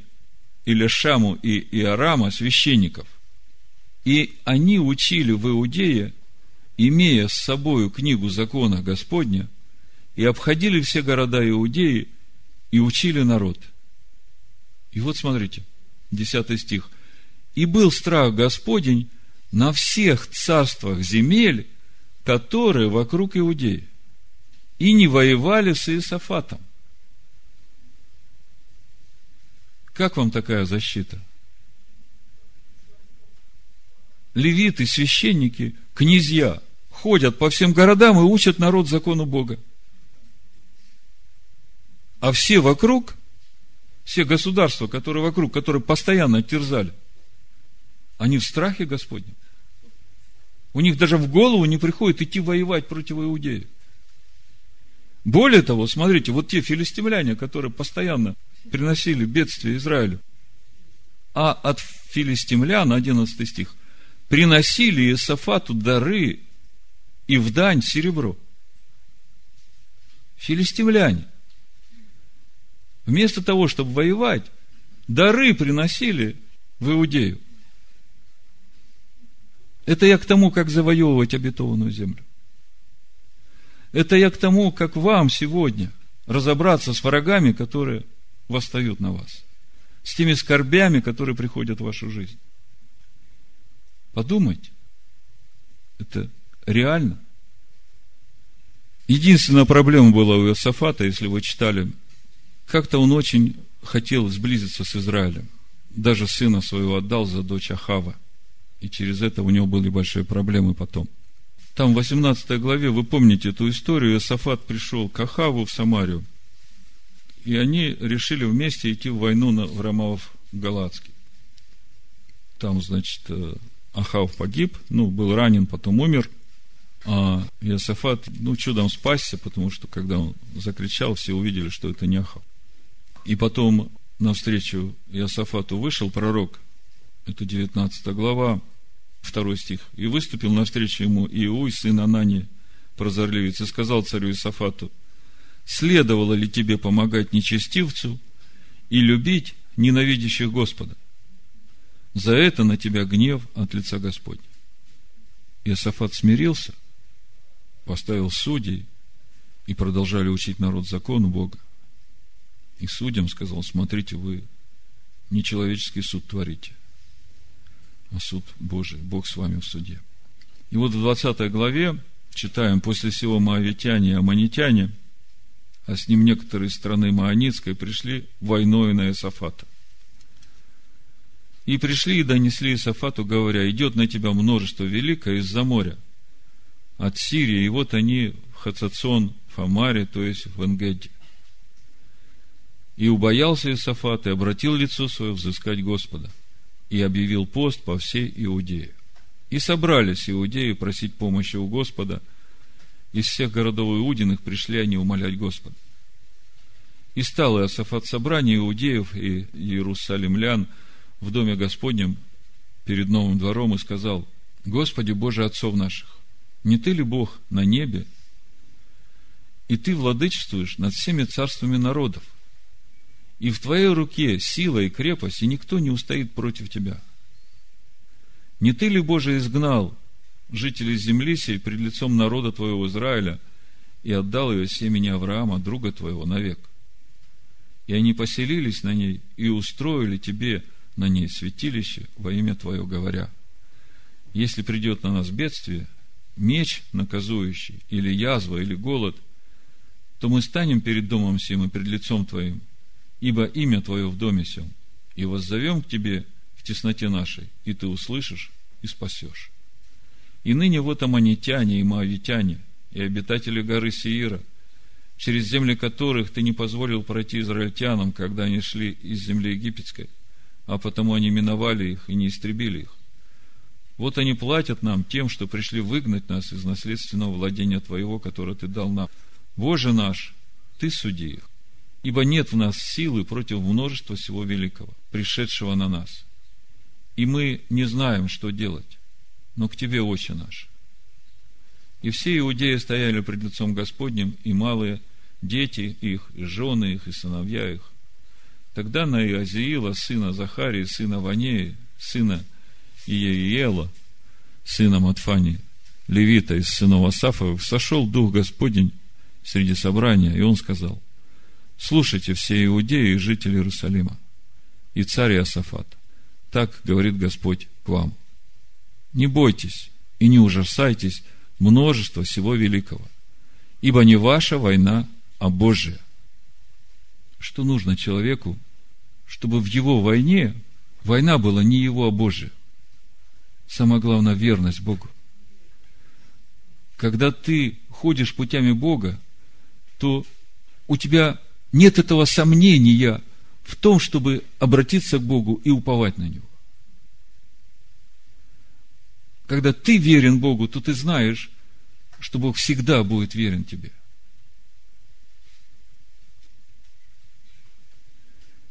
Илешаму и Иорама, священников. И они учили в Иудее, имея с собою книгу закона Господня, и обходили все города Иудеи, и учили народ. И вот смотрите, 10 стих. И был страх Господень на всех царствах земель, которые вокруг Иудеи, и не воевали с Иисафатом. Как вам такая защита? Левиты, священники, князья ходят по всем городам и учат народ закону Бога. А все вокруг, все государства, которые вокруг, которые постоянно терзали, они в страхе Господнем. У них даже в голову не приходит идти воевать против иудеев. Более того, смотрите, вот те филистимляне, которые постоянно приносили бедствие Израилю. А от филистимлян, 11 стих, приносили Иосафату дары и в дань серебро. Филистимляне. Вместо того, чтобы воевать, дары приносили в Иудею. Это я к тому, как завоевывать обетованную землю. Это я к тому, как вам сегодня разобраться с врагами, которые восстают на вас, с теми скорбями, которые приходят в вашу жизнь. Подумайте, это реально. Единственная проблема была у Иосафата, если вы читали, как-то он очень хотел сблизиться с Израилем. Даже сына своего отдал за дочь Ахава. И через это у него были большие проблемы потом. Там в 18 главе, вы помните эту историю, Иосафат пришел к Ахаву в Самарию, и они решили вместе идти в войну на, в Рамавов Галацкий. Там, значит, э, Ахав погиб, ну, был ранен, потом умер, а Иосафат, ну, чудом спасся, потому что, когда он закричал, все увидели, что это не Ахав. И потом навстречу Иосафату вышел пророк, это 19 глава, второй стих, и выступил навстречу ему Иуй, сын Анани, прозорливец, и сказал царю Иосафату, следовало ли тебе помогать нечестивцу и любить ненавидящих Господа? За это на тебя гнев от лица Господня. Иосафат смирился, поставил судей и продолжали учить народ закону Бога. И судьям сказал, смотрите, вы не человеческий суд творите, а суд Божий, Бог с вами в суде. И вот в 20 главе читаем, после всего моавитяне и аммонитяне – а с ним некоторые страны Маанитской пришли войной на Иосафата. И пришли и донесли Иосафату, говоря, идет на тебя множество великое из-за моря, от Сирии, и вот они в Хацацон, Фамаре, то есть в Энгеде. И убоялся Иосафат, и обратил лицо свое взыскать Господа, и объявил пост по всей Иудее. И собрались иудеи просить помощи у Господа – из всех городов Иудиных пришли они умолять Господа. И стал Иосафат собрание иудеев и иерусалимлян в доме Господнем перед новым двором и сказал, Господи Боже отцов наших, не Ты ли Бог на небе, и Ты владычествуешь над всеми царствами народов, и в Твоей руке сила и крепость, и никто не устоит против Тебя. Не Ты ли, Боже, изгнал жителей земли сей пред лицом народа твоего Израиля и отдал ее семени Авраама, друга твоего, навек. И они поселились на ней и устроили тебе на ней святилище во имя Твое, говоря, если придет на нас бедствие, меч наказующий, или язва, или голод, то мы станем перед домом сим и пред лицом Твоим, ибо имя Твое в доме сем, и воззовем к Тебе в тесноте нашей, и Ты услышишь и спасешь. И ныне вот аманитяне и моавитяне, и обитатели горы Сиира, через земли которых ты не позволил пройти израильтянам, когда они шли из земли египетской, а потому они миновали их и не истребили их. Вот они платят нам тем, что пришли выгнать нас из наследственного владения Твоего, которое Ты дал нам. Боже наш, Ты суди их. Ибо нет в нас силы против множества всего великого, пришедшего на нас. И мы не знаем, что делать, но к Тебе, Отче наш. И все иудеи стояли пред лицом Господним, и малые, дети их, и жены их, и сыновья их. Тогда на Иозиила, сына Захарии, сына Ванеи, сына Иеиела, сына Матфани, левита из сынов Асафовых, сошел Дух Господень среди собрания, и он сказал, слушайте все иудеи и жители Иерусалима, и царь Иосафат, так говорит Господь к вам. Не бойтесь и не ужасайтесь множества всего великого, ибо не ваша война, а Божия. Что нужно человеку, чтобы в его войне война была не его, а Божия? Самое главное, верность Богу. Когда ты ходишь путями Бога, то у тебя нет этого сомнения в том, чтобы обратиться к Богу и уповать на Него. Когда ты верен Богу, то ты знаешь, что Бог всегда будет верен тебе.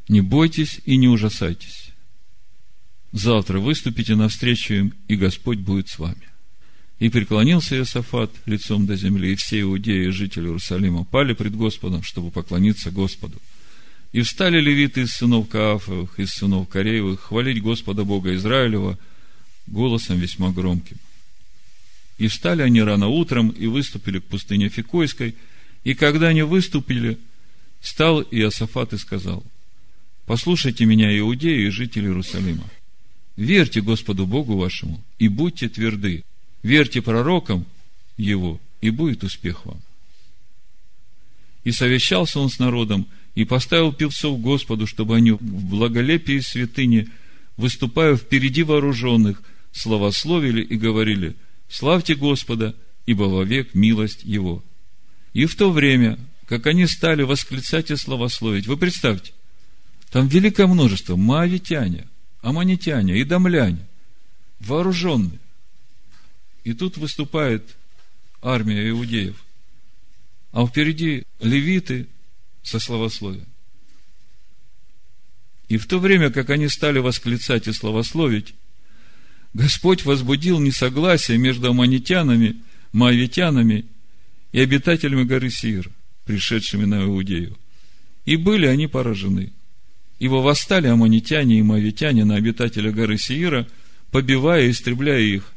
Не бойтесь и не ужасайтесь. Завтра выступите навстречу им, и Господь будет с вами. И преклонился Иосафат лицом до земли, и все иудеи и жители Иерусалима пали пред Господом, чтобы поклониться Господу. И встали левиты из сынов Каафовых, из сынов Кореевых, хвалить Господа Бога Израилева голосом весьма громким. И встали они рано утром и выступили к пустыне Фикойской. И когда они выступили, стал Иосафат и сказал, «Послушайте меня, иудеи и жители Иерусалима. Верьте Господу Богу вашему и будьте тверды. Верьте пророкам Его, и будет успех вам». И совещался он с народом, и поставил певцов Господу, чтобы они в благолепии святыни, выступая впереди вооруженных, славословили и говорили – Славьте Господа, ибо вовек милость Его. И в то время, как они стали восклицать и славословить, вы представьте, там великое множество маавитяне, аманитяне и домляне, вооруженные. И тут выступает армия иудеев, а впереди левиты со славословием. И в то время, как они стали восклицать и славословить, Господь возбудил несогласие между аманитянами, маавитянами и обитателями горы Сир, пришедшими на Иудею. И были они поражены. Ибо восстали аманитяне и маавитяне на обитателя горы Сиира, побивая и истребляя их.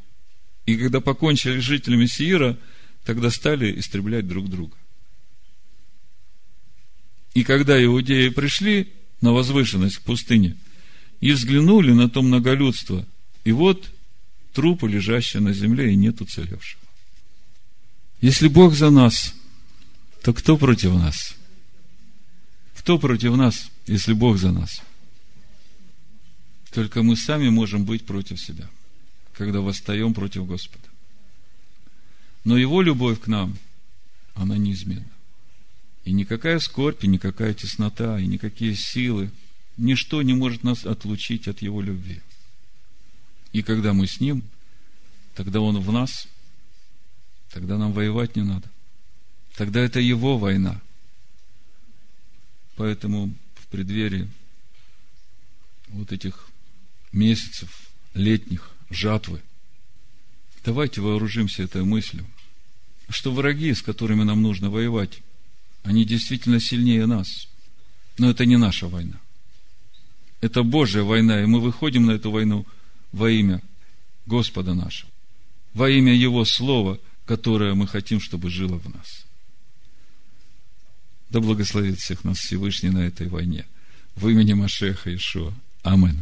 И когда покончили с жителями Сиира, тогда стали истреблять друг друга. И когда иудеи пришли на возвышенность к пустыне и взглянули на то многолюдство – и вот трупы, лежащие на земле, и нет уцелевшего. Если Бог за нас, то кто против нас? Кто против нас, если Бог за нас? Только мы сами можем быть против себя, когда восстаем против Господа. Но Его любовь к нам, она неизменна. И никакая скорбь, и никакая теснота, и никакие силы, ничто не может нас отлучить от Его любви. И когда мы с Ним, тогда Он в нас, тогда нам воевать не надо. Тогда это Его война. Поэтому в преддверии вот этих месяцев летних жатвы, давайте вооружимся этой мыслью, что враги, с которыми нам нужно воевать, они действительно сильнее нас. Но это не наша война. Это Божья война, и мы выходим на эту войну во имя Господа нашего, во имя Его Слова, которое мы хотим, чтобы жило в нас. Да благословит всех нас Всевышний на этой войне. В имени Машеха Ишуа. Аминь.